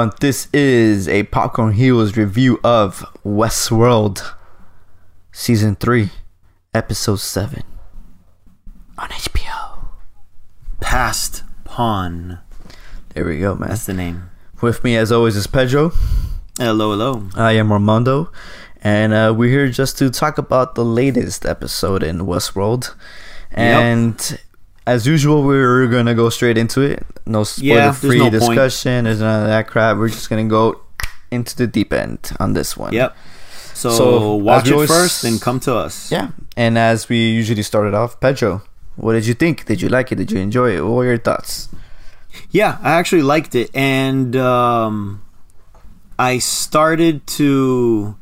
everyone. This is a Popcorn Heroes review of Westworld Season 3, Episode 7 on HBO. Passed Pawn. There we go, man. That's the name. With me, as always, is Pedro. Hello, hello. I am Armando. And uh, we're here just to talk about the latest episode in Westworld. And as usual, we're going to go straight into it. No spoiler-free there's no point. discussion. There's none of that crap. We're just going to go into the deep end on this one. Yep. So, So, watch it always- first, then come to us. Yeah. And as we usually started off, Pedro, what did you think? Did you like it? Did you enjoy it? What were your thoughts? Yeah, I actually liked it, and um, I started to,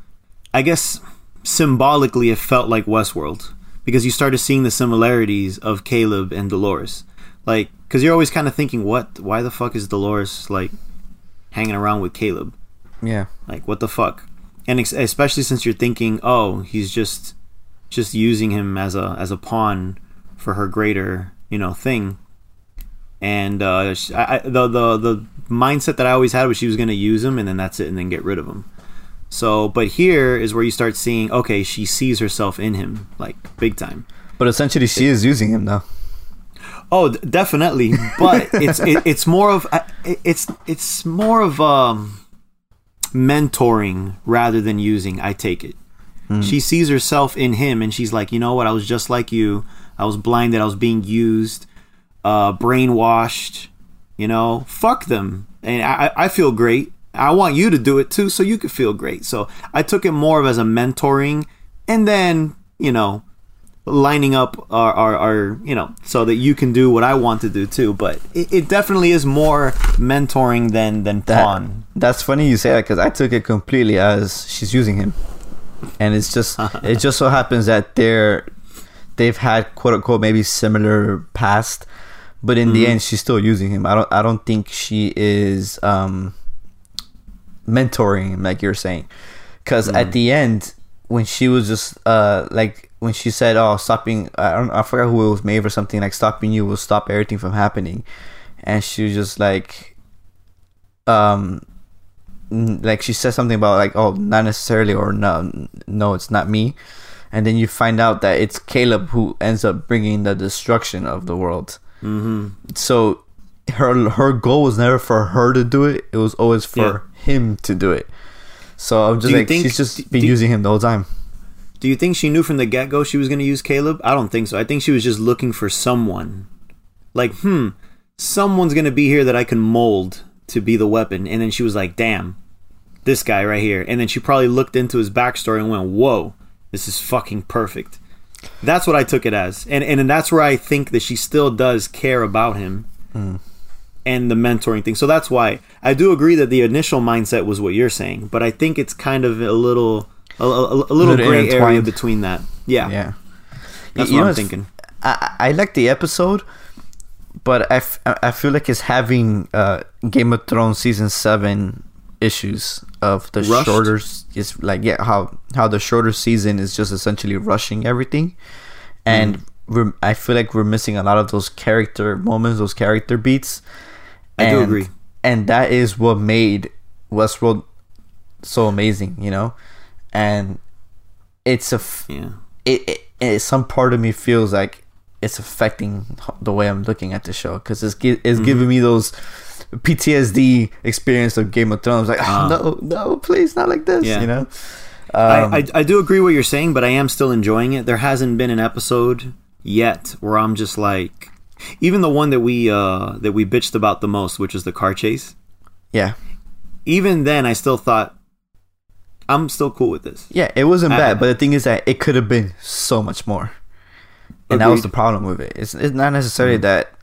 I guess, symbolically, it felt like Westworld because you started seeing the similarities of Caleb and Dolores, like because you're always kind of thinking, what? Why the fuck is Dolores like hanging around with Caleb? Yeah. Like what the fuck? And ex- especially since you're thinking, oh, he's just just using him as a as a pawn for her greater you know thing. And uh, I, I, the the the mindset that I always had was she was gonna use him and then that's it and then get rid of him. So, but here is where you start seeing, okay, she sees herself in him like big time. But essentially, she is using him now. Oh, d- definitely. But it's it, it's more of it's it's more of um mentoring rather than using. I take it. She sees herself in him, and she's like, you know what? I was just like you. I was blinded. I was being used, uh, brainwashed. You know, fuck them. And I I feel great. I want you to do it too, so you could feel great. So I took it more of as a mentoring, and then you know, lining up our, our, our you know so that you can do what I want to do too. But it, it definitely is more mentoring than than That, pawn. That's funny you say that because I took it completely as she's using him, and it's just it just so happens that they're they've had quote unquote maybe similar past, but in the end she's still using him. I don't I don't think she is um mentoring like you're saying, because at the end when she was just uh like when she said oh stopping I don't I forgot who it was Maeve or something like stopping you will stop everything from happening, and she was just like um like she said something about like oh not necessarily or no no it's not me. And then you find out that it's caleb who ends up bringing the destruction of the world. Mm-hmm. so her her goal was never for her to do it. It was always for him to do it so i'm just like think- she's just been do- using him the whole time Do you think she knew from the get go she was going to use Caleb? I don't think so. I think she was just looking for someone. Like, hmm, someone's going to be here that I can mold to be the weapon. And then she was like, damn, this guy right here. And then she probably looked into his backstory and went, whoa, this is fucking perfect. That's what I took it as. And, and that's where I think that she still does care about him and the mentoring thing. So that's why I do agree that the initial mindset was what you're saying. But I think it's kind of a little. A, a, a little Little gray area between that. Yeah. yeah That's You what know, I'm thinking. I, I like the episode, but I, f- I feel like it's having uh, Game of Thrones season seven issues of the Rushed? shorter. s- It's like yeah, how how the shorter season is just essentially rushing everything, and Mm. we're I feel like we're missing a lot of those character moments, those character beats. I do agree. and that is what made Westworld so amazing, you know, and it's a f- Yeah. it, it, it some part of me feels like it's affecting the way I'm looking at the show because it's it's giving me those PTSD experience of Game of Thrones. Like, oh, no, no, please, not like this. Yeah. You know. Um, I, I, I do agree what you're saying, but I am still enjoying it. There hasn't been an episode yet where I'm just like, even the one that we uh that we bitched about the most, which is the car chase. yeah, Even then, I still thought I'm still cool with this. yeah, it wasn't I- bad, but the thing is that it could have been so much more, and that was the problem with it. It's it's not necessarily that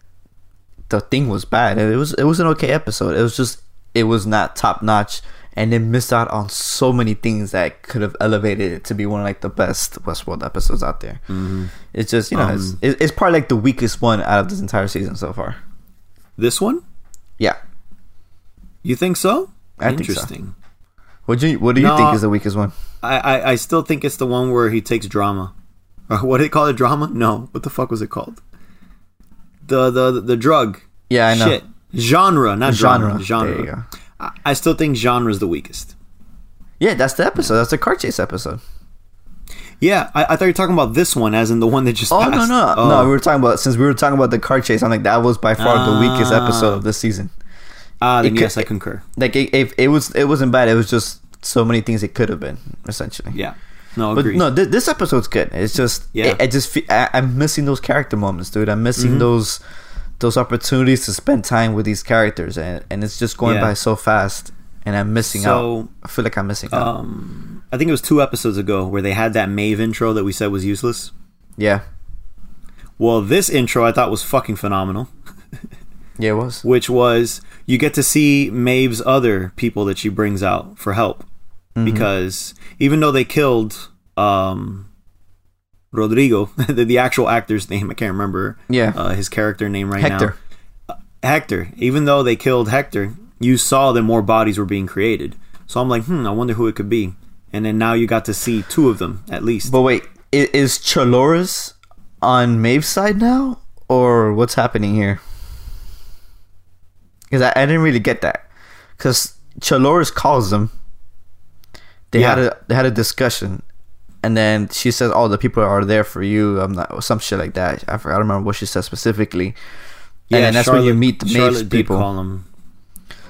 the thing was bad. It was it was an okay episode. It was just it was not top notch, and then missed out on so many things that could have elevated it to be one of like the best Westworld episodes out there. Mm-hmm. It's just you know it's Um, it- it's probably like the weakest one out of this entire season so far. This one, Yeah, you think so? I think so. Interesting. what do you what do you No. think is the weakest one? I, I I still think it's the one where he takes drama. What did they call it? Drama? No. What the fuck was it called? The the the drug. Yeah, I know. Shit. Genre, not Genre. genre. Genre. There you go. I, still think genre is the weakest. Yeah, that's the episode. That's the car chase episode. Yeah, I, I thought you were talking about this one, as in the one that just. Oh no passed. no Oh. no! We were talking about since we were talking about the car chase. I'm like that was by far the weakest episode of this season. Ah, then it could- yes, I concur. Like it, it, it was it wasn't bad. It was just so many things it could have been essentially. Yeah, no, But agree. no, th- this episode's good. It's just, Yeah. yeah. I, just, fe- I, I'm missing those character moments, dude. I'm missing Mm-hmm. those, those opportunities to spend time with these characters, and and it's just going Yeah. by so fast, and I'm missing So, out. I feel like I'm missing out. um, I think it was two episodes ago where they had that Maeve intro that we said was useless. Yeah, Well, this intro I thought was fucking phenomenal, yeah, it was. which was you get to see Maeve's other people that she brings out for help Mm-hmm. because even though they killed um, Rodrigo, the, the actual actor's name I can't remember, Yeah. uh, his character name right now. Hector. Hector. Even though they killed Hector, you saw that more bodies were being created. So I'm like, hmm, I wonder who it could be. And then now you got to see two of them at least. But wait, is Choloris on Maeve's side now, or what's happening here? Because I, I didn't really get that. Because Choloris calls them. They had a they had a discussion, and then she says, "Oh, the people are there for you." I'm not some shit like that. I forgot. I don't remember what she said specifically. and then that's when you meet the Charlotte people.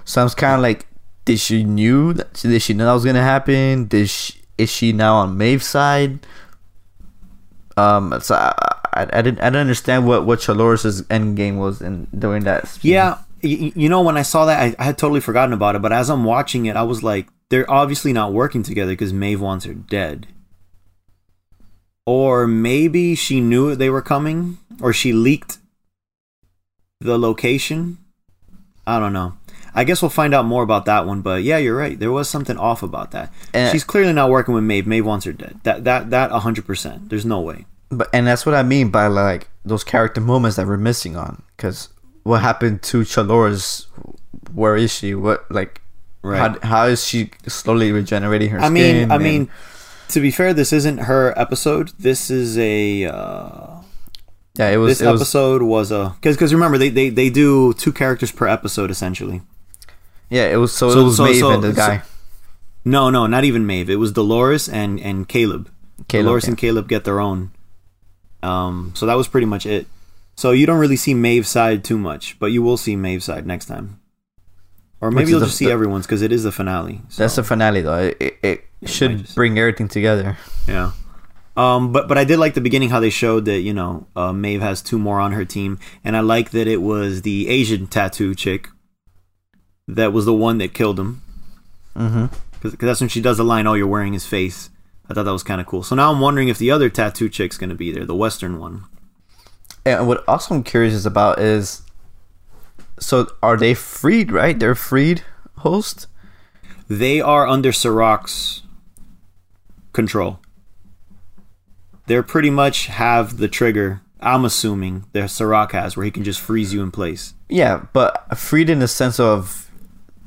So I was kind of like, did she knew that? Did she know that was gonna happen? Did she, is she now on Maeve's side? Um, so I, I, I didn't I didn't understand what what Chaloris' end game was in during that. Yeah, y- you know when I saw that, I, I had totally forgotten about it. But as I'm watching it, I was like, they're obviously not working together because Maeve wants her dead. Or maybe she knew they were coming, or she leaked the location. I don't know. I guess we'll find out more about that one. But yeah, you're right. There was something off about that. And- She's clearly not working with Maeve. Maeve wants her dead. That that that 100. percent There's no way. But and that's what I mean by like those character moments that we're missing on. Because what happened to Chaloris? Where is she? What like? Right. How, how is she slowly regenerating her I mean, skin? I mean, to be fair, this isn't her episode. This is a uh, yeah, it was. this it episode was a because because remember they, they they do two characters per episode essentially. yeah, it was. So, So- it was so- Maeve so- and the guy. No, no, not even Maeve. It was Dolores and and Caleb. Caleb, Dolores yeah. and Caleb get their own. Um, so that was pretty much it. So you don't really see Maeve's side too much, but you will see Maeve's side next time. Or maybe you'll the- just see everyone's because it is the finale. So, That's the finale though. It, it, it should just- bring everything together. Yeah. Um, but but I did like the beginning how they showed that you know uh, Maeve has two more on her team, and I like that it was the Asian tattoo chick that was the one that killed him Mm-hmm. because that's when she does the line, "Oh, you're wearing his face." I thought that was kind of cool. So now I'm wondering if the other tattoo chick's gonna be there, the Western one. And what also I'm curious about is, so are they freed? Right, they're freed host. They are under Serac's control. They're pretty much have the trigger. I'm assuming that Serac has, where he can just freeze you in place. Yeah, but freed in the sense of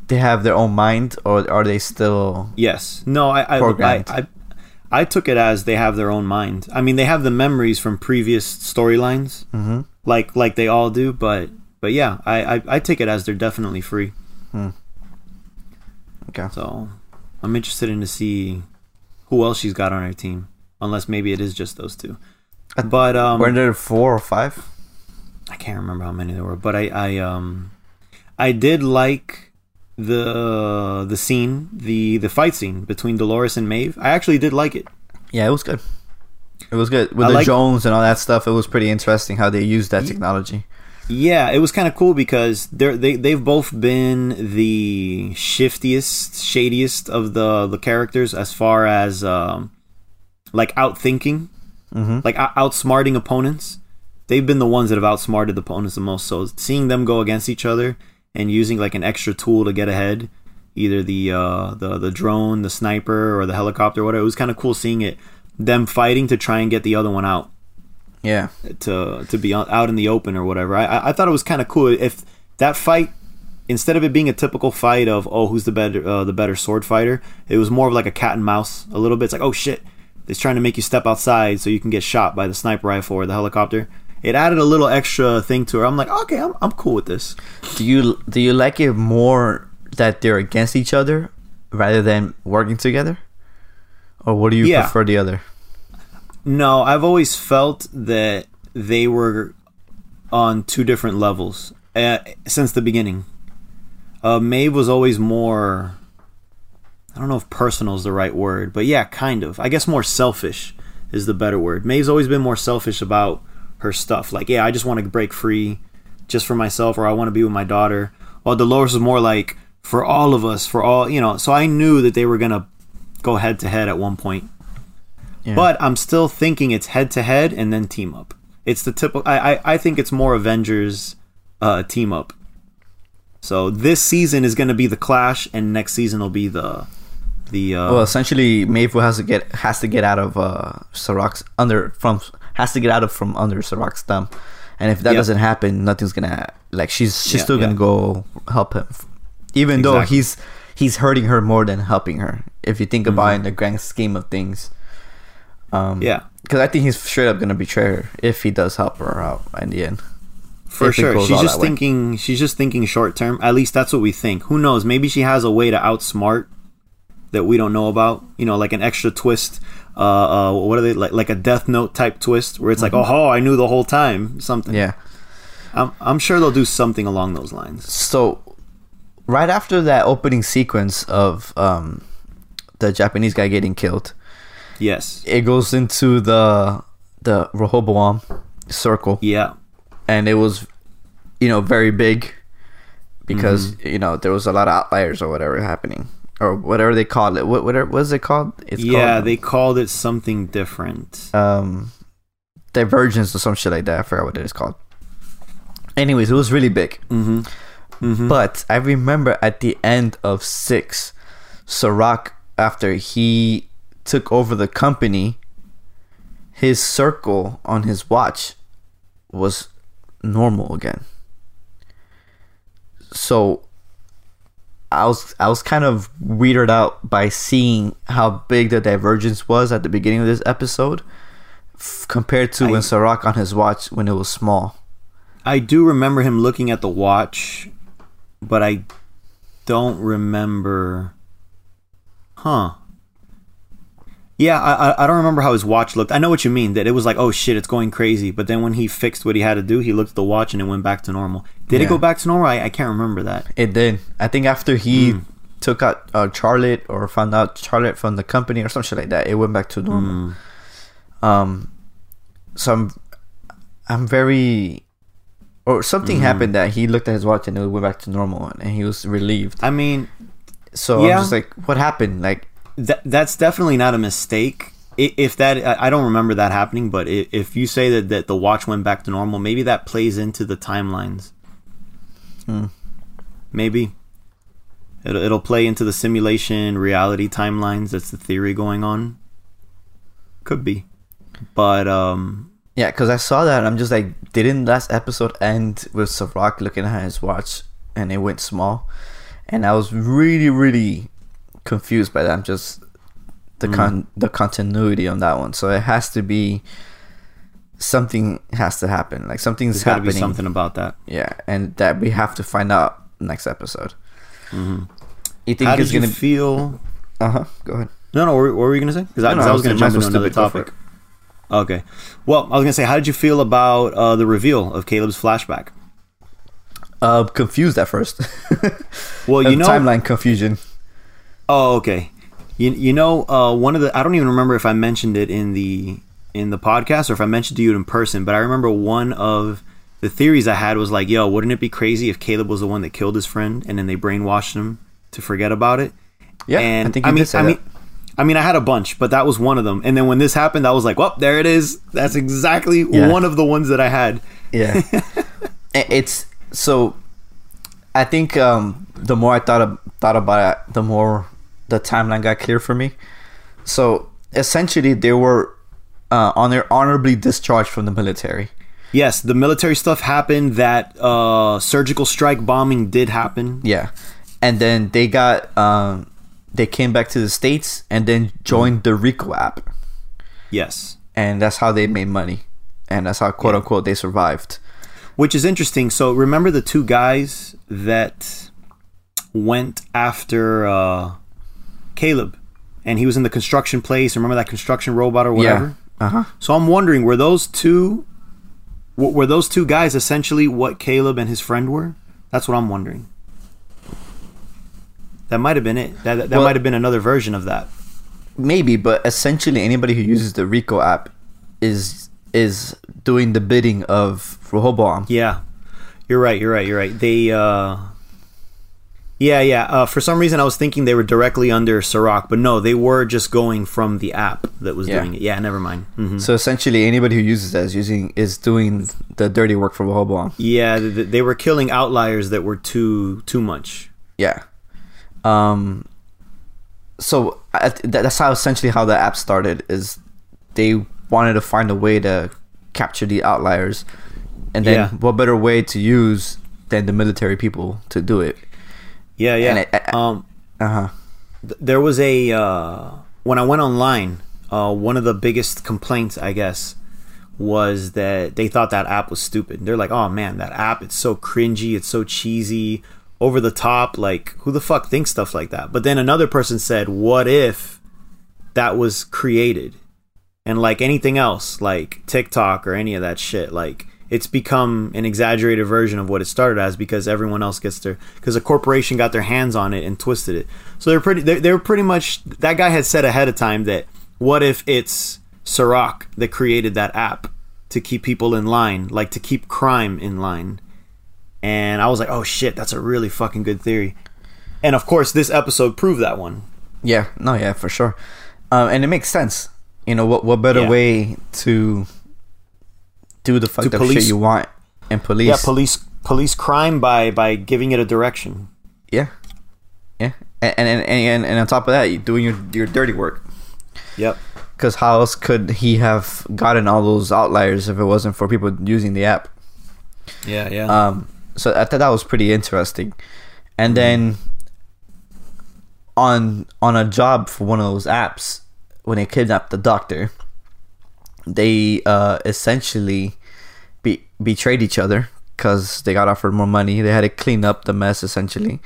they have their own mind, or are they still? Yes. No, I I, I I I took it as they have their own mind. I mean, they have the memories from previous storylines, Mm-hmm. like like they all do. But but yeah, I, I I take it as they're definitely free. Okay. So I'm interested in to see who else she's got on her team, unless maybe it is just those two. But um, Were there four or five? I can't remember how many there were, but I, I um I did like the the scene, the the fight scene between Dolores and Maeve. I actually did like it. Yeah, it was good. It was good with I the like- drones and all that stuff. It was pretty interesting how they used that technology. Yeah, it was kind of cool because they're they they've both been the shiftiest, shadiest of the the characters as far as um like outthinking, Mhm. like outsmarting opponents. They've been the ones that have outsmarted the opponents the most. So seeing them go against each other and using like an extra tool to get ahead, either the uh the the drone, the sniper, or the helicopter, whatever. It was kind of cool seeing it them fighting to try and get the other one out Yeah, to to be out in the open or whatever. I I- thought it was kind of cool if that fight instead of it being a typical fight of oh who's the better uh, the better sword fighter, it was more of like a cat and mouse a little bit. It's like oh shit, it's trying to make you step outside so you can get shot by the sniper rifle or the helicopter. It added a little extra thing to her. I'm like okay, I'm I'm cool with this. do you do you like it more that they're against each other rather than working together? Or what do you Yeah. prefer the other? No, I've always felt that they were on two different levels uh, since the beginning. Uh, Maeve was always more. I don't know if personal is the right word, but yeah, kind of. I guess more selfish is the better word. Maeve's always been more selfish about her stuff. Like, yeah, I just want to break free just for myself, or I want to be with my daughter. While Dolores was more like, for all of us, for all, you know. So I knew that they were going to go head to head at one point. Yeah. But I'm still thinking it's head to head and then team up. It's the typical. I, I I think it's more Avengers uh, team up. So this season is going to be the Clash, and next season will be the the. Uh, Well, essentially, Maeve has to get has to get out of uh, Serac's under from has to get out of from under Serac's thumb, and if that Yep. doesn't happen, nothing's gonna like she's she's Yeah, still gonna go help him, even though he's he's hurting her more than helping her. If you think about it in the grand scheme of things, um, Yeah. because I think he's straight up gonna betray her if he does help her out in the end. for if sure, she's just that way. thinking. She's just thinking short term. At least that's what we think. Who knows? Maybe she has a way to outsmart that we don't know about. You know, like an extra twist. Uh, uh what are they like? Like a Death Note type twist where it's like, oh, I knew the whole time. Something. Yeah. I'm I'm sure they'll do something along those lines. so right after that opening sequence of um the Japanese guy getting killed, Yes. it goes into the the Rehoboam circle, Yeah. and it was you know very big because you know there was a lot of outliers or whatever happening or whatever they called it. What whatever what is it called? It's yeah, called, they called it something different. um divergence or some shit like that. I forgot what it is called. Anyways, it was really big. Mm-hmm. But I remember at the end of six, Serac, after he took over the company, his circle on his watch was normal again. So I was I was kind of weirded out by seeing how big the divergence was at the beginning of this episode f- compared to I- when Serac on his watch when it was small. I do remember him looking at the watch, but I don't remember. Huh. Yeah, I, I- don't remember how his watch looked. I know what you mean. That it was like, oh shit, it's going crazy. But then when he fixed what he had to do, he looked at the watch and it went back to normal. Did it go back to normal? I, I can't remember that. It did. I think after he Hmm. took out uh, Charlotte or found out Charlotte from the company or some shit like that, it went back to normal. Hmm. Um, so I'm, I'm very, or something Hmm. happened that he looked at his watch and it went back to normal and he was relieved. I mean, So Yeah. I'm just like, what happened? Like, that that's definitely not a mistake. If that, I don't remember that happening, but if you say that, that the watch went back to normal, maybe that plays into the timelines. Hmm. Maybe it'll it'll play into the simulation reality timelines. That's the theory going on. Could be, but um, yeah, because I saw that and I'm just like, didn't last episode end with Serac looking at his watch and it went small? And I was really, really confused by that. I'm just the Mm. con the continuity on that one. So it has to be something has to happen. Like something's there's to be happening. something about that. Yeah, and that we have to find out next episode. You think Mm-hmm. How it's gonna? feel? uh huh. Go ahead. No, no. What were, you gonna say? Because I, No, I I was gonna gonna- jump into another stupid, go for topic. Okay. Well, I was gonna say, how did you feel about uh, the reveal of Caleb's flashback? Uh, confused at first. Well, you know, timeline confusion. Oh, okay. You you know, uh, one of the I don't even remember if I mentioned it in the in the podcast or if I mentioned to you in person, but I remember one of the theories I had was like, yo, wouldn't it be crazy if Caleb was the one that killed his friend and then they brainwashed him to forget about it? Yeah, and I think I mean, I that. mean, I mean, I had a bunch, but that was one of them. And then when this happened, I was like, well, there it is. That's exactly Yeah. one of the ones that I had. Yeah. It's so I think um the more I thought of, thought about it, the more the timeline got clear for me. So essentially they were uh on their honorably discharged from the military. Yes, the military stuff happened. That uh, surgical strike bombing did happen. Yeah. And then they got um they came back to the States and then joined the Rico app. Yes. And that's how they made money. And that's how quote unquote they survived. which is interesting. So remember the two guys that went after uh, Caleb, and he was in the construction place. Remember that construction robot or whatever? Yeah. Uh huh. So I'm wondering, were those two, were those two guys essentially what Caleb and his friend were? That's what I'm wondering. That might have been it. That that, that Well- might have been another version of that. Maybe, but essentially anybody who uses the Rico app is is doing the bidding of Rehoboam. Yeah, you're right. You're right. You're right. They, uh, yeah, yeah. Uh, for some reason, I was thinking they were directly under Serac, but no, they were just going from the app that was Yeah. doing it. Yeah, never mind. hmm So essentially anybody who uses that is using is doing the dirty work for Rehoboam. Yeah, th- th- they were killing outliers that were too too much. Yeah. Um. So th- that's how essentially how the app started. Is they wanted to find a way to capture the outliers, and then Yeah. what better way to use than the military people to do it? Yeah, yeah. It- I- um, Uh huh. th- there was a uh, when I went online. Uh, one of the biggest complaints, I guess, was that they thought that app was stupid. They're like, "Oh man, that app! It's so cringy. It's so cheesy, over the top. Like, who the fuck thinks stuff like that?" But then another person said, "What if that was created?" And like anything else, like TikTok or any of that shit, like it's become an exaggerated version of what it started as because everyone else gets their because a corporation got their hands on it and twisted it. So they're pretty. They're, they're pretty much that guy had said ahead of time that what if it's Serac that created that app to keep people in line, like to keep crime in line. And I was like, oh shit, that's a really fucking good theory. And of course, this episode proved that one. Yeah. No. Yeah. For sure. Um. And it makes sense. You know what? What better Yeah. way to do the fucked up police- shit you want and police? Yeah, police police crime by by giving it a direction. Yeah. Yeah. And and and, and, and on top of that, you're doing your your dirty work. Yep. Because how else could he have gotten all those outliers if it wasn't for people using the app? Yeah, yeah. Um, so I thought that was pretty interesting. And then on on a job for one of those apps, when they kidnapped the doctor, they uh, essentially be- betrayed each other because they got offered more money. They had to clean up the mess essentially.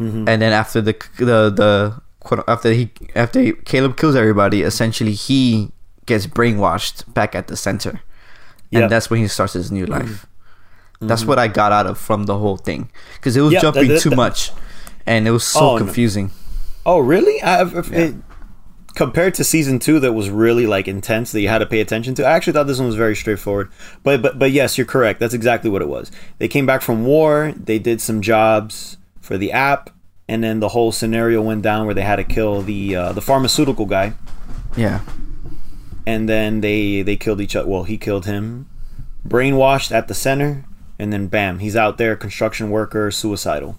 Mm-hmm. And then after the the the quote- after he after Caleb kills everybody, essentially he gets brainwashed back at the center, and Yep. that's when he starts his new life. Mm-hmm. That's what I got out of from the whole thing because it was Yeah, that- jumping that- too that- much, and it was so Oh, no. confusing. oh, really? I, if, it, compared to season two, that was really like intense that you had to pay attention to. I actually thought this one was very straightforward. But but but yes, you're correct. That's exactly what it was. They came back from war. They did some jobs for the app, and then the whole scenario went down where they had to kill the uh, the pharmaceutical guy. Yeah, and then they they killed each other. Well, he killed him, brainwashed at the center, and then bam, he's out there, construction worker, suicidal.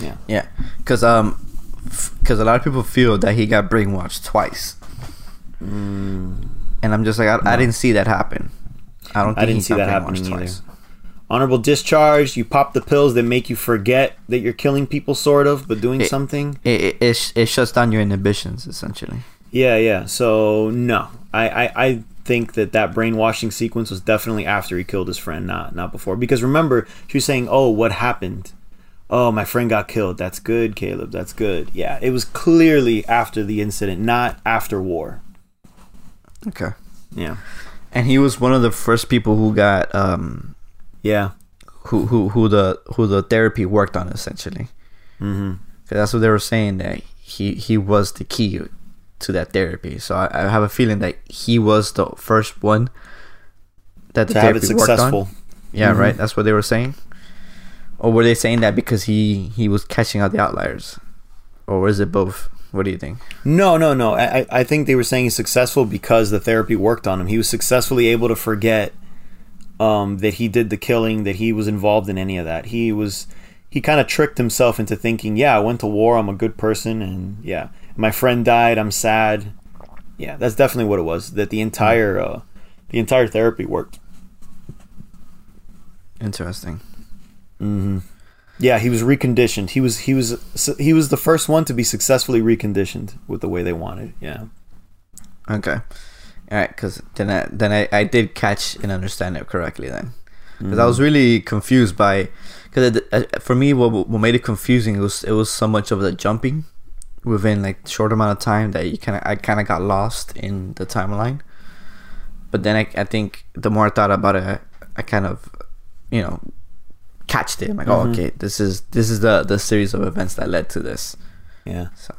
Yeah, yeah, because um, because a lot of people feel that he got brainwashed twice, Mm. and I'm just like I, I didn't see that happen. I don't. Think I didn't he see that brainwashed happening either. Honorable discharge. You pop the pills that make you forget that you're killing people, sort of, but doing It- something. It, it, it, sh- it shuts down your inhibitions essentially. Yeah, yeah. So no, I, I, I think that that brainwashing sequence was definitely after he killed his friend, not not before. Because remember, she was saying, "Oh, what happened? Oh, my friend got killed. That's good, Caleb. That's good." Yeah, it was clearly after the incident, not after war. Okay. Yeah, And he was one of the first people who got um yeah, who who who the who the therapy worked on essentially. mm-hmm. 'Cause that's what they were saying that he he was the key to that therapy. So I, I have a feeling that he was the first one that the to have it therapy worked on. Yeah, Mhm. right. That's what they were saying. Or were they saying that because he he was catching out the outliers, or was it both? What do you think? No, no, no. I, I- I think they were saying he's successful because the therapy worked on him. He was successfully able to forget um, that he did the killing, that he was involved in any of that. He was, he kind of tricked himself into thinking, yeah, I went to war, I'm a good person, and yeah, my friend died, I'm sad. Yeah, that's definitely what it was. That the entire, uh, the entire therapy worked. Interesting. Mm-hmm. Yeah, he was reconditioned. He was he was he was the first one to be successfully reconditioned with the way they wanted. Yeah. Okay. All right, because then I then I, I did catch and understand it correctly then. because I was really confused by because for me what, what made it confusing was it was so much of the jumping within like short amount of time that you kind of I kind of got lost in the timeline. But then I, I think the more I thought about it, I, I kind of you know catched it. I'm like, oh, okay, this is this is the the series of events that led to this. Yeah. So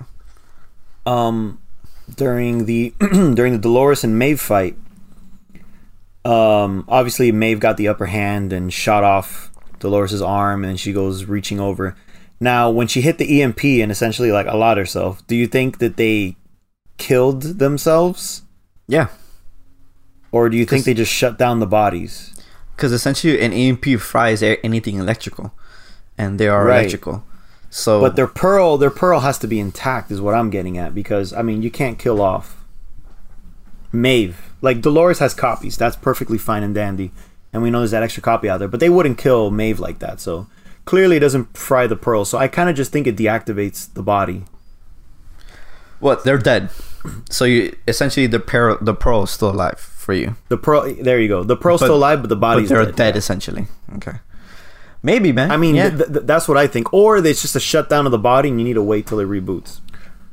Um, during the during the Dolores and Maeve fight, um, obviously Maeve got the upper hand and shot off Dolores's arm, and she goes reaching over. Now, when she hit the EMP and essentially like allowed herself, do you think that they killed themselves, yeah, or do you think they just shut down the bodies? Because essentially an EMP fries anything electrical, and they are Right. electrical. So But their pearl, their pearl has to be intact, is what I'm getting at. Because I mean, you can't kill off Maeve. Like Dolores has copies, that's perfectly fine and dandy, and we know there's that extra copy out there. But they wouldn't kill Maeve like that. So clearly, it doesn't fry the pearl. So I kind of just think it deactivates the body. what they're dead. So you essentially the pearl the pearl is still alive for you. The pearl, there you go. The pearl's But- still alive, but the But body's they're dead. dead, essentially. Okay. Maybe, man. I mean, yeah. th- th- that's what I think. Or it's just a shutdown of the body, and you need to wait till it reboots.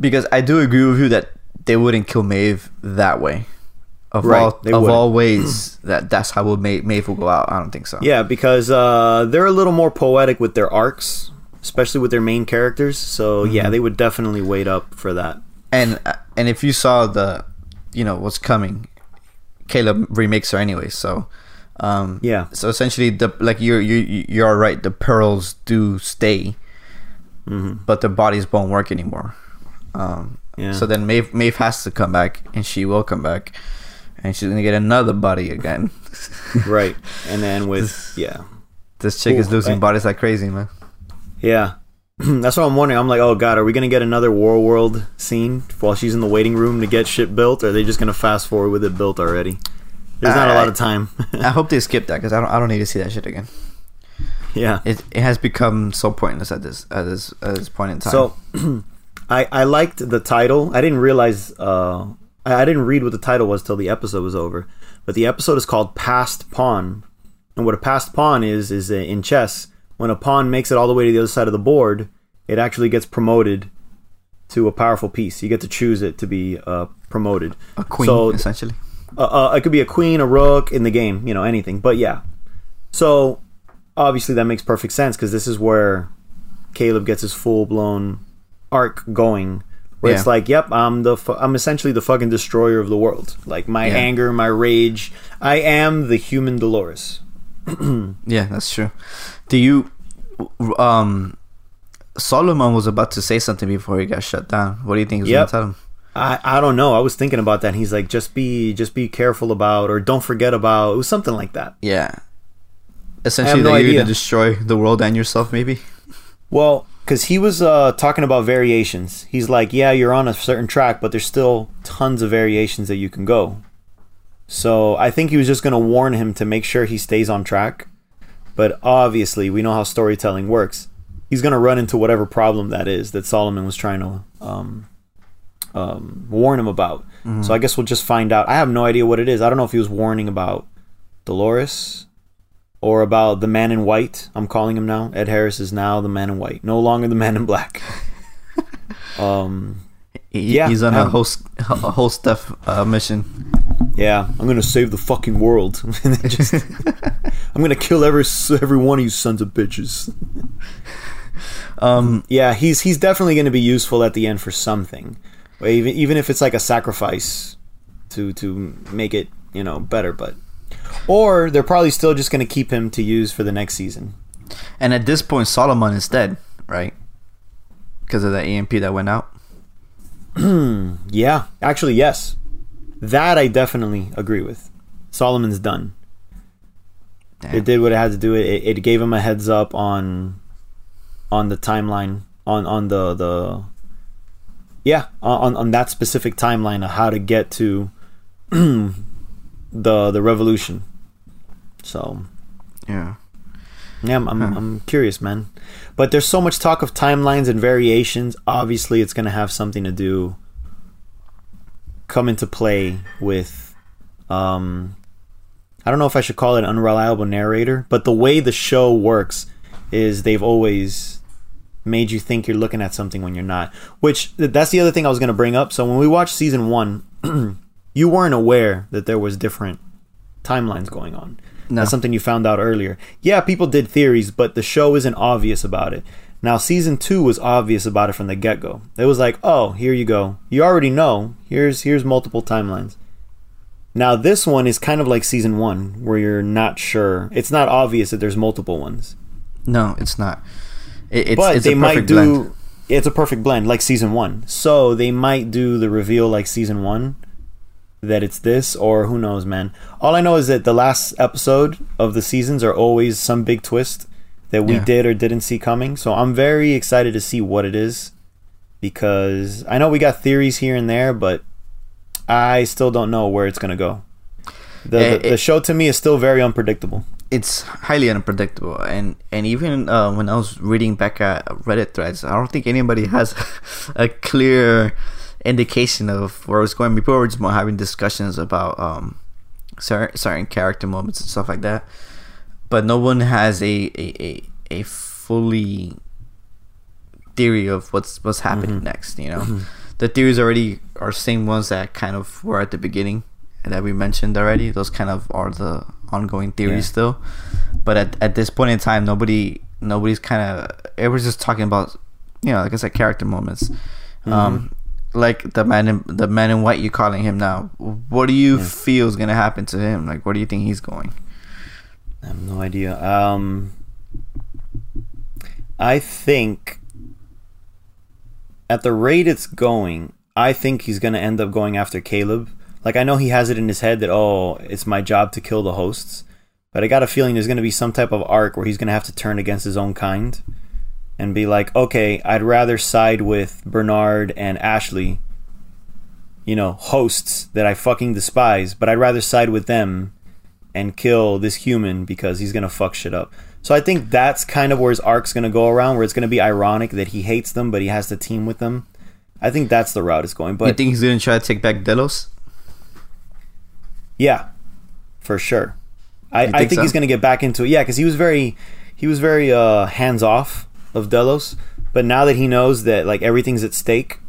because I do agree with you that they wouldn't kill Maeve that way. Of Right, all they of wouldn't. all ways that that's how would Maeve, Maeve will go out. I don't think so. Yeah, because uh, they're a little more poetic with their arcs, especially with their main characters. So yeah, Mm-hmm. they would definitely wait up for that. And uh, and if you saw the, you know what's coming, Caleb remakes her anyway. So. Um, Yeah. So essentially, the like you're you you're right. The pearls do stay, Mm-hmm. but the bodies won't work anymore. Um, Yeah. So then Maeve Maeve has to come back, and she will come back, and she's gonna get another body again. right, and then with yeah, this chick is losing Eh. bodies like crazy, man. yeah. That's what I'm wondering. I'm like, oh god, are we gonna get another War World scene while she's in the waiting room to get shit built? Or are they just gonna fast forward with it built already? There's not a lot of time. I hope they skip that because I don't I don't need to see that shit again. yeah. It it has become so pointless at this at this at this point in time. So, I I liked the title. I didn't realize. Uh, I I didn't read what the title was till the episode was over. But the episode is called Passed Pawn," and what a passed pawn is is uh, in chess when a pawn makes it all the way to the other side of the board, it actually gets promoted to a powerful piece. You get to choose it to be uh, promoted. a queen So essentially. uh, uh, it could be a queen, a rook in the game, you know, anything. But yeah, so obviously that makes perfect sense because this is where Caleb gets his full blown arc going. Where it's like, yep, I'm the fu- I'm essentially the fucking destroyer of the world. Like my Yeah. anger, my rage, I am the human Dolores. Yeah, that's true. Do you um Solomon was about to say something before he got shut down. What do you think he was Yep. gonna tell him? I, I don't know. I was thinking about that. And he's like, just be just be careful about, or don't forget about. It was something like that. Yeah. Essentially no that you're gonna destroy the world and yourself maybe? Well, because he was uh, talking about variations. He's like, yeah, you're on a certain track, but there's still tons of variations that you can go. So I think he was just going to warn him to make sure he stays on track. But obviously, we know how storytelling works. He's going to run into whatever problem that is that Solomon was trying to um, um, warn him about. So I guess we'll just find out. I have no idea what it is. I don't know if he was warning about Dolores or about the man in white. I'm calling him now. Ed Harris is now the man in white, no longer the man in black. um, He, Yeah, he's on a host a whole stuff uh, mission. Yeah, I'm gonna save the fucking world. Just- I'm gonna kill every every one of you sons of bitches. Um Yeah, he's he's definitely gonna be useful at the end for something, even even if it's like a sacrifice to to make it you know better. But or they're probably still just gonna keep him to use for the next season. and at this point Solomon is dead, right? Because of that EMP that went out. Yeah, actually, yes. That I definitely agree with. Solomon's done. Damn. It did what it had to do. It, it gave him a heads up on on the timeline on on the the yeah on on that specific timeline of how to get to the the revolution. So Yeah. yeah, I'm, I'm, I'm curious, man. But there's so much talk of timelines and variations. Obviously, it's going to have something to do, come into play with um, I don't know if I should call it an unreliable narrator, but the way the show works is they've always made you think you're looking at something when you're not. Which that's the other thing I was going to bring up. So when we watched season 1, you weren't aware that there was different timelines going on. No. That's something you found out earlier. Yeah, people did theories, but the show isn't obvious about it. Now, season two was obvious about it from the get go. It was like, oh, here you go. You already know. Here's here's multiple timelines. Now, this one is kind of like season one, where you're not sure. It's not obvious that there's multiple ones. No, it's not. It, it's, but it's they a might do. blend. It's a perfect blend, like season one. So they might do the reveal like season one, that it's this, or who knows, man. All I know is that the last episode of the seasons are always some big twist that we Yeah. did or didn't see coming. So I'm very excited to see what it is because I know we got theories here and there, but I still don't know where it's gonna go. The, Yeah, the, the it- show to me is still very unpredictable. It's highly unpredictable, and and even uh, when I was reading back at Reddit threads, I don't think anybody has a clear indication of where it's going. People were just more having discussions about um certain, certain character moments and stuff like that, but no one has a a, a, a fully theory of what's what's happening mm-hmm. next. You know, mm-hmm. the theories already are same ones that kind of were at the beginning and that we mentioned already. Those kind of are the ongoing theories Yeah. still. But at, at this point in time, nobody nobody's kind of everyone's just talking about you know like I said character moments. Mm-hmm. Um, like the man in the man in white You're calling him now. What do you feel is gonna happen to him? Like where do you think he's going? I have no idea. Um, I think at the rate it's going, I think he's going to end up going after Caleb. Like I know he has it in his head that oh, it's my job to kill the hosts, but I got a feeling there's going to be some type of arc where he's going to have to turn against his own kind and be like, okay, I'd rather side with Bernard and Ashley. You know, hosts that I fucking despise, but I'd rather side with them and kill this human because he's gonna fuck shit up. So I think that's kind of where his arc's gonna go around, where it's gonna be ironic that he hates them, but he has to team with them. I think that's the route it's going. But you think he's gonna try to take back Delos? yeah, for sure. I, You I think think so? he's gonna get back into it. Yeah, because he was very he was very uh, hands off of Delos, but now that he knows that like everything's at stake,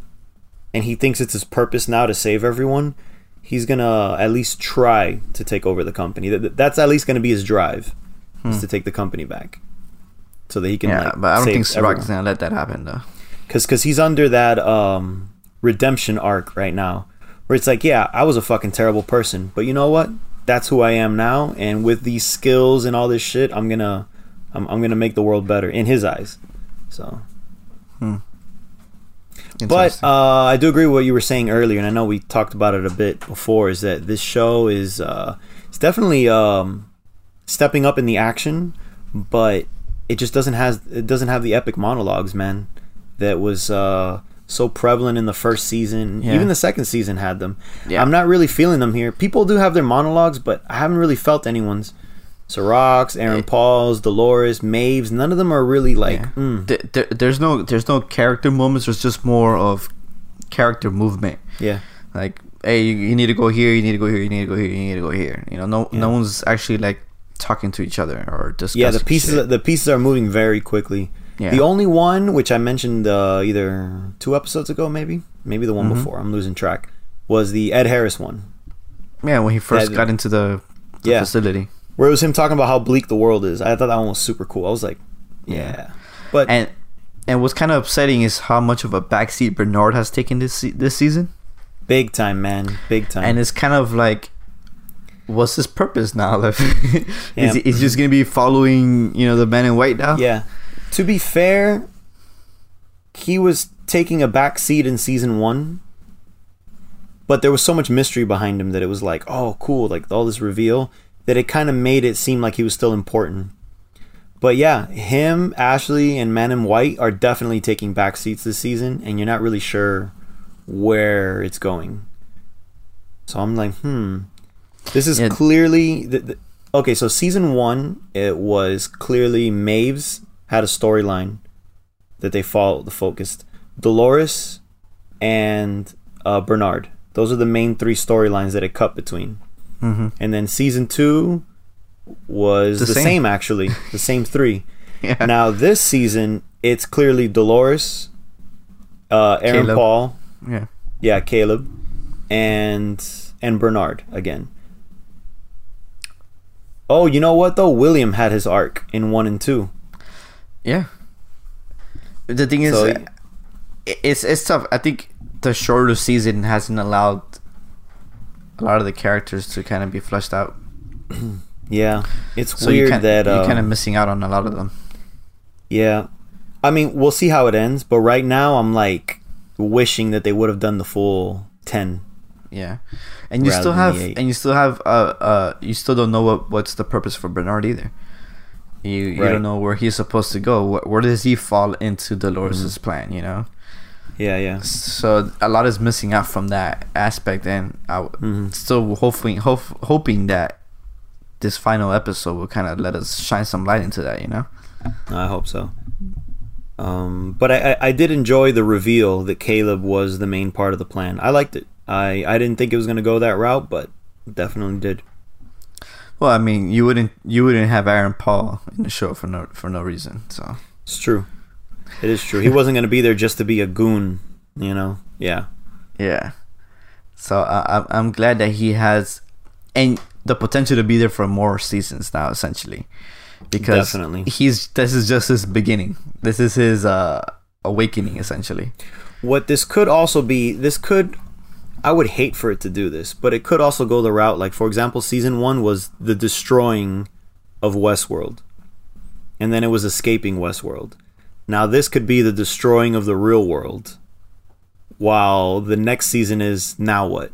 and he thinks it's his purpose now to save everyone, he's gonna at least try to take over the company. That, that's at least gonna be his drive, is to take the company back, so that he can. Hmm. Yeah, like, but I don't think is gonna let that happen though. because because he's under that um redemption arc right now where it's like yeah i was a fucking terrible person but you know what that's who i am now and with these skills and all this shit i'm gonna i'm, I'm gonna make the world better in his eyes so but uh, I do agree with what you were saying earlier, and I know we talked about it a bit before. Is that this show is uh, it's definitely um, stepping up in the action, but it just doesn't has it doesn't have the epic monologues, man. That was uh, so prevalent in the first season. Yeah. Even the second season had them. Yeah. I'm not really feeling them here. People do have their monologues, but I haven't really felt anyone's. Serac's, Aaron Paul's, Dolores, Maeve's, none of them are really like. Yeah. mm, Th- there, there's no there's no character moments. There's just more of character movement. yeah. Like, hey, you, you need to go here. You need to go here. You need to go here. You need to go here. You know, no no one's actually like talking to each other or discussing. Yeah, the pieces shit. the pieces are moving very quickly. Yeah. The only one which I mentioned uh, either two episodes ago, maybe maybe the one Mm-hmm. before. I'm losing track. Was the Ed Harris one yeah, when he first Yeah, got into the, the Yeah. facility, where it was him talking about how bleak the world is. I thought that one was super cool. I was like, yeah, but and and what's kind of upsetting is how much of a backseat Bernard has taken this this season, big time, man, big time. and it's kind of like. What's his purpose now? Like, Yeah. is he is he just gonna be following, you know, the man in white now? yeah, to be fair, he was taking a back seat in season one. But there was so much mystery behind him that it was like, oh, cool, like all this reveal that it kind of made it seem like he was still important. But yeah, him, Ashley, and Man in White are definitely taking back seats this season, and you're not really sure where it's going. So I'm like, hmm, this is Yeah. clearly th- th- okay. So season one, it was clearly Maeve's had a storyline that they followed, the focused. Dolores and uh, Bernard. Those are the main three storylines that it cut between. Mm-hmm. and then season two was The the, same. same. actually, the same three. Yeah. Now this season, it's clearly Dolores, uh, Aaron Caleb. Paul, yeah. yeah, Caleb, and and Bernard again. Oh, you know what though? William had his arc in one and two. Yeah. The thing is, So- it's it's tough. I think the shorter season hasn't allowed a lot of the characters to kind of be fleshed out. Yeah, it's So you weird kind that you're uh, kind of missing out on a lot of them. Yeah. I mean, we'll see how it ends, but right now I'm like wishing that they would have done the full 10. Yeah, and you still have and you still have uh uh you still don't know what what's the purpose for Bernard either. You you Right. don't know where he's supposed to go. Where, where does he fall into Mm-hmm. Dolores's plan? You know. Yeah, yeah. so a lot is missing out from that aspect and i w- Mhm. still hoping hope, hoping that this final episode will kind of let us shine some light into that you know I hope so. Um, but I, I, I did enjoy the reveal that Caleb was the main part of the plan. I liked it. I, I didn't think it was going to go that route, but definitely did. well i mean you wouldn't you wouldn't have aaron paul in the show for no for no reason so It's true. It is true. He wasn't going to be there just to be a goon, you know? Yeah. yeah so I, I'm- i'm glad that he has and the potential to be there for more seasons now essentially because Definitely. he's this is just his beginning this is his uh awakening essentially What this could also be, this could, I would hate for it to do this, but it could also go the route, like, for example, season one was the destroying of Westworld, and then it was escaping Westworld. Now, this could be the destroying of the real world, while the next season is now what?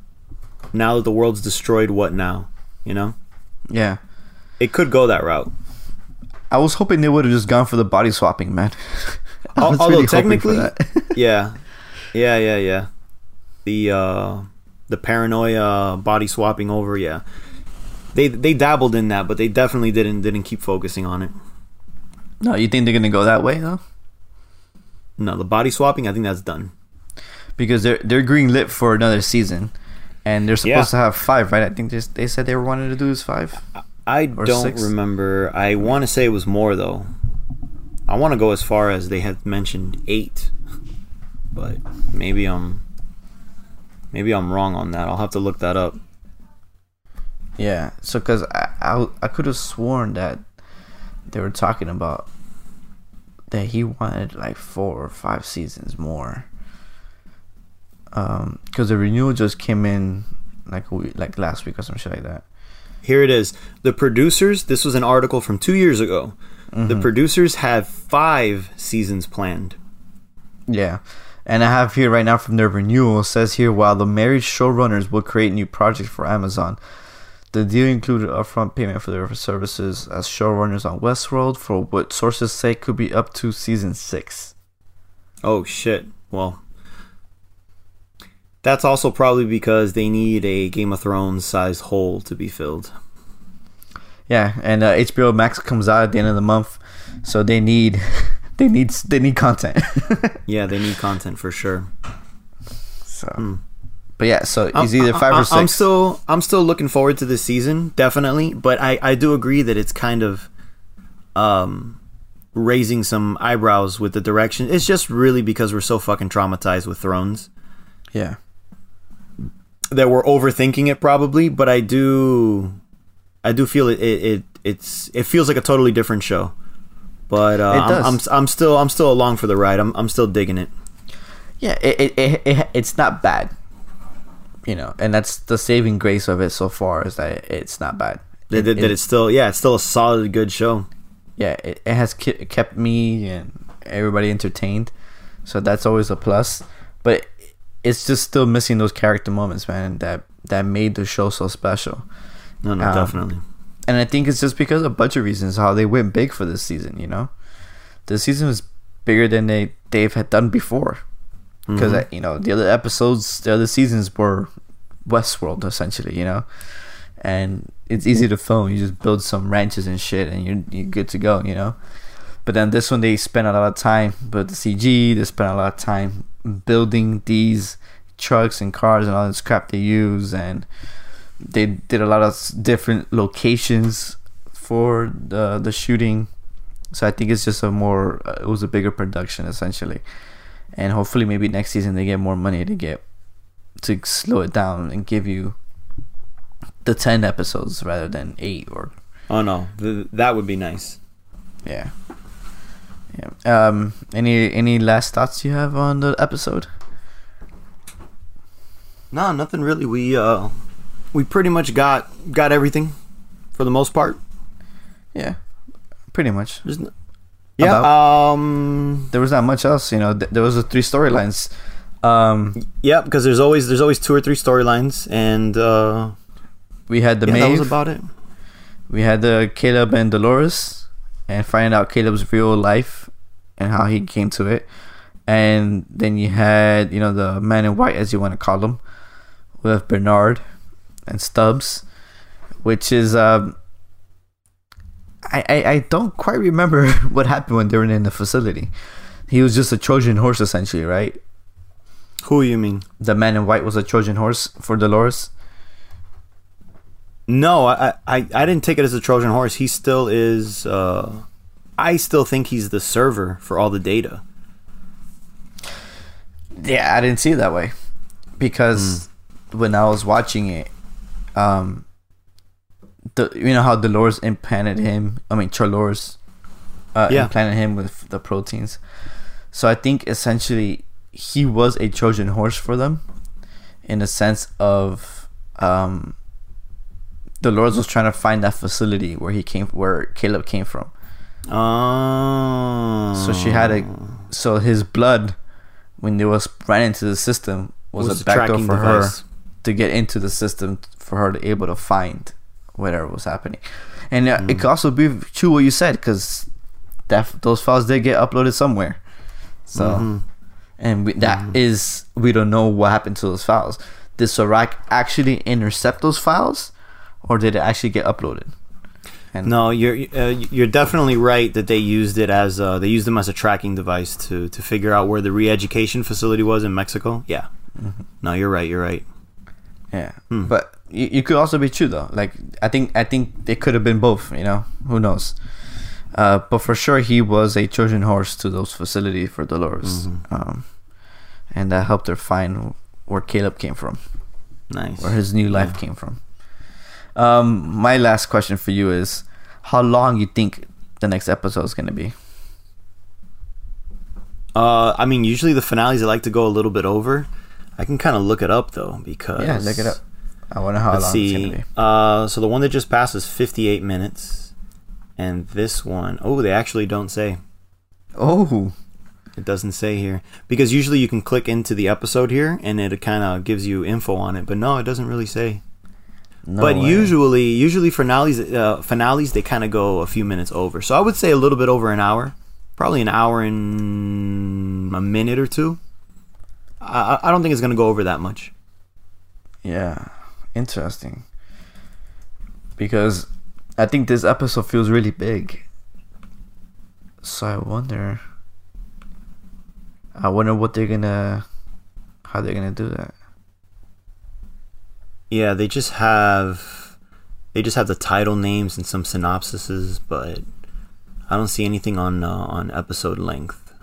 Now that the world's destroyed, what now? You know? yeah It could go that route. I was hoping they would have just gone for the body swapping, man. I Al- was although really technically, yeah, yeah, yeah, yeah. The uh, the paranoia body swapping over, yeah. They they dabbled in that, but they definitely didn't didn't keep focusing on it. no, you think they're gonna go that way though? No, the body swapping, I think that's done. Because they're they're green lit for another season, and they're supposed Yeah. to have five, right? I think they they said they were wanting to do is five. I Or don't six? remember. I want to say it was more though. I want to go as far as they had mentioned eight, but maybe I'm maybe I'm wrong on that. I'll have to look that up. Yeah. So because I I, I could have sworn that they were talking about that he wanted like four or five seasons more. Um, because the renewal just came in like a week, like last week or some shit like that. Here it is. The producers, this was an article from two years ago. The producers have five seasons planned. Yeah. And I have here right now from their renewal says here while the married showrunners will create new projects for Amazon, the deal included upfront payment for their services as showrunners on Westworld for what sources say could be up to season six. Oh, shit. Well, that's also probably because they need a Game of Thrones sized hole to be filled. Yeah, and uh, HBO Max comes out at the end of the month, so they need they need they need content. Yeah, they need content for sure. so, but yeah, so I'm- either five I- or 6 I'm still I'm still looking forward to this season, definitely. But I I do agree that it's kind of um raising some eyebrows with the direction. It's just really because we're so fucking traumatized with Thrones yeah, that we're overthinking it probably. But I do I do feel it it, it it's it feels like a totally different show. But uh, I'm, I'm. I'm still I'm still along for the ride. I'm I'm still digging it. yeah, it, it, it, it it's not bad, you know, and that's the saving grace of it so far is that it's not bad. That, that, that it's still yeah, it's still a solid good show. yeah, it, it has ke- kept me and everybody entertained, so that's always a plus. But it's just still missing those character moments, man, that that made the show so special. No, no, Um, definitely. And I think it's just because of a bunch of reasons how they went big for this season. You know, the season was bigger than they they've had done before. Because you know the other episodes, the other seasons were Westworld essentially. You know, and it's easy to film. You just build some ranches and shit, and you're you're good to go. You know. But then this one, they spent a lot of time with the CG. They spent a lot of time building these trucks and cars and all this crap they use, and they did a lot of different locations for the the shooting. So I think it's just a more uh, it was a bigger production essentially, and hopefully maybe next season they get more money to get to slow it down and give you the ten episodes rather than eight or Oh no, th- that would be nice. yeah. Yeah. Um. Any any last thoughts you have on the episode? No, nothing really. We uh, we pretty much got got everything for the most part. Yeah. Pretty much. There's yeah. About- Um. There was not much else. You know. Th- there was the three storylines. Um. Yeah, because there's always there's always two or three storylines, and uh, We had the yeah, that was about it. we had the Caleb and Dolores, and finding out Caleb's real life and how he came to it. And then you had, you know, the man in white, as you want to call him, with Bernard and Stubbs, which is, um, I, I, I don't quite remember what happened when they were in the facility. He was just a Trojan horse, essentially, right? Who you mean? The man in white was a Trojan horse for Dolores. No, I, I I didn't take it as a Trojan horse. He still is. Uh, I still think he's the server for all the data. Yeah, I didn't see it that way because when I was watching it, um, the you know how Dolores implanted him. I mean, Charlores, uh, Yeah. implanted him with the proteins. So I think essentially he was a Trojan horse for them, in the sense of um, Dolores was trying to find that facility where he came, where Caleb came from. Oh, So she had a, so his blood, when they was ran into the system, was, Was a a backdoor for device. her to get into the system for her to able to find whatever was happening. And uh, Mm. it could also be true what you said because that those files did get uploaded somewhere. So, Mhm. and we, that is we don't know what happened to those files. Did Serac actually intercept those files, or did it actually get uploaded? And No, you're uh, you're definitely right that they used it as uh, they used them as a tracking device to to figure out where the re-education facility was in Mexico. Yeah. Mm-hmm. No, you're right. You're right. Yeah, Hmm. but you, you could also be true though. Like I think I think they could have been both. You know, who knows? Uh, but for sure, he was a Trojan horse to those facilities for Dolores, Mm-hmm. um, and that helped her find where Caleb came from, Nice. where his new life Yeah. came from. Um, my last question for you is, how long you think the next episode is gonna be? Uh, I mean, usually the finales I like to go a little bit over. I can kind of look it up though because Yeah, look it up. I wonder how Let's long it's gonna be. Uh, so the one that just passed is 58 minutes, and this one, oh, they actually don't say. Oh, It doesn't say here because usually you can click into the episode here and it kind of gives you info on it, but no, it doesn't really say. no but way. usually, usually finales, uh, finales they kind of go a few minutes over. So I would say a little bit over an hour, probably an hour and a minute or two. I, I- I don't think it's gonna go over that much. Yeah, interesting. Because I think this episode feels really big. So I wonder. I wonder what they're gonna, how they're gonna do that. Yeah, they just have they just have the title names and some synopsises, but I don't see anything on uh, on episode length.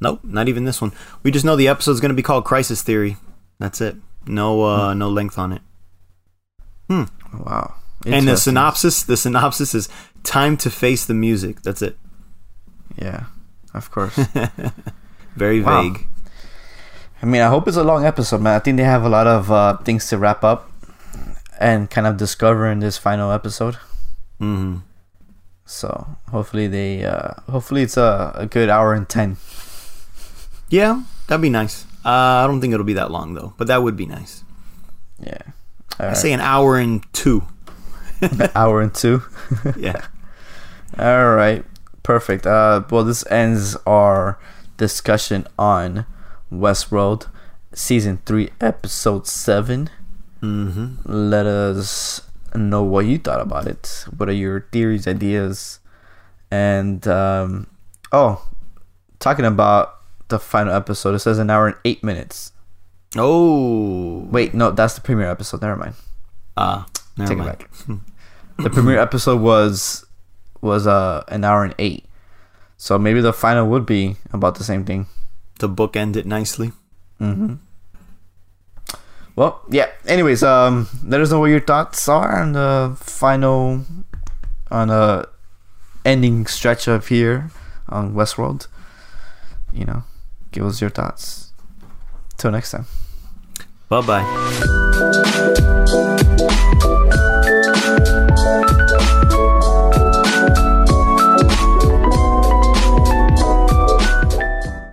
Nope, not even this one. We just know the episode's to be called Crisis Theory. That's it. No uh no length on it. Hmm. Wow. And the synopsis, the synopsis is time to face the music. That's it. Yeah, of course. Very Wow. vague. I mean, I hope it's a long episode, man. I think they have a lot of uh, things to wrap up and kind of discover in this final episode. Mm-hmm. So hopefully they, uh, hopefully it's a, a good hour and ten. Yeah, that'd be nice. Uh, I don't think it'll be that long though, but that would be nice. Yeah. I say an hour and two. hour and two. Yeah. All right, perfect. Uh, well, this ends our discussion on Westworld, season three, episode seven. mm-hmm. Let us know what you thought about it. What are your theories, ideas, and um, oh, talking about the final episode. It says an hour and eight minutes. Oh, Wait, no, that's the premiere episode. Never mind. Ah, never Take it back. the premiere episode was was uh an hour and eight. So maybe the final would be about the same thing. The book ended nicely. Mm-hmm. Well, yeah. Anyways, um, let us know what your thoughts are on the final, on a ending stretch of here on Westworld. You know, give us your thoughts. Till next time. Bye bye.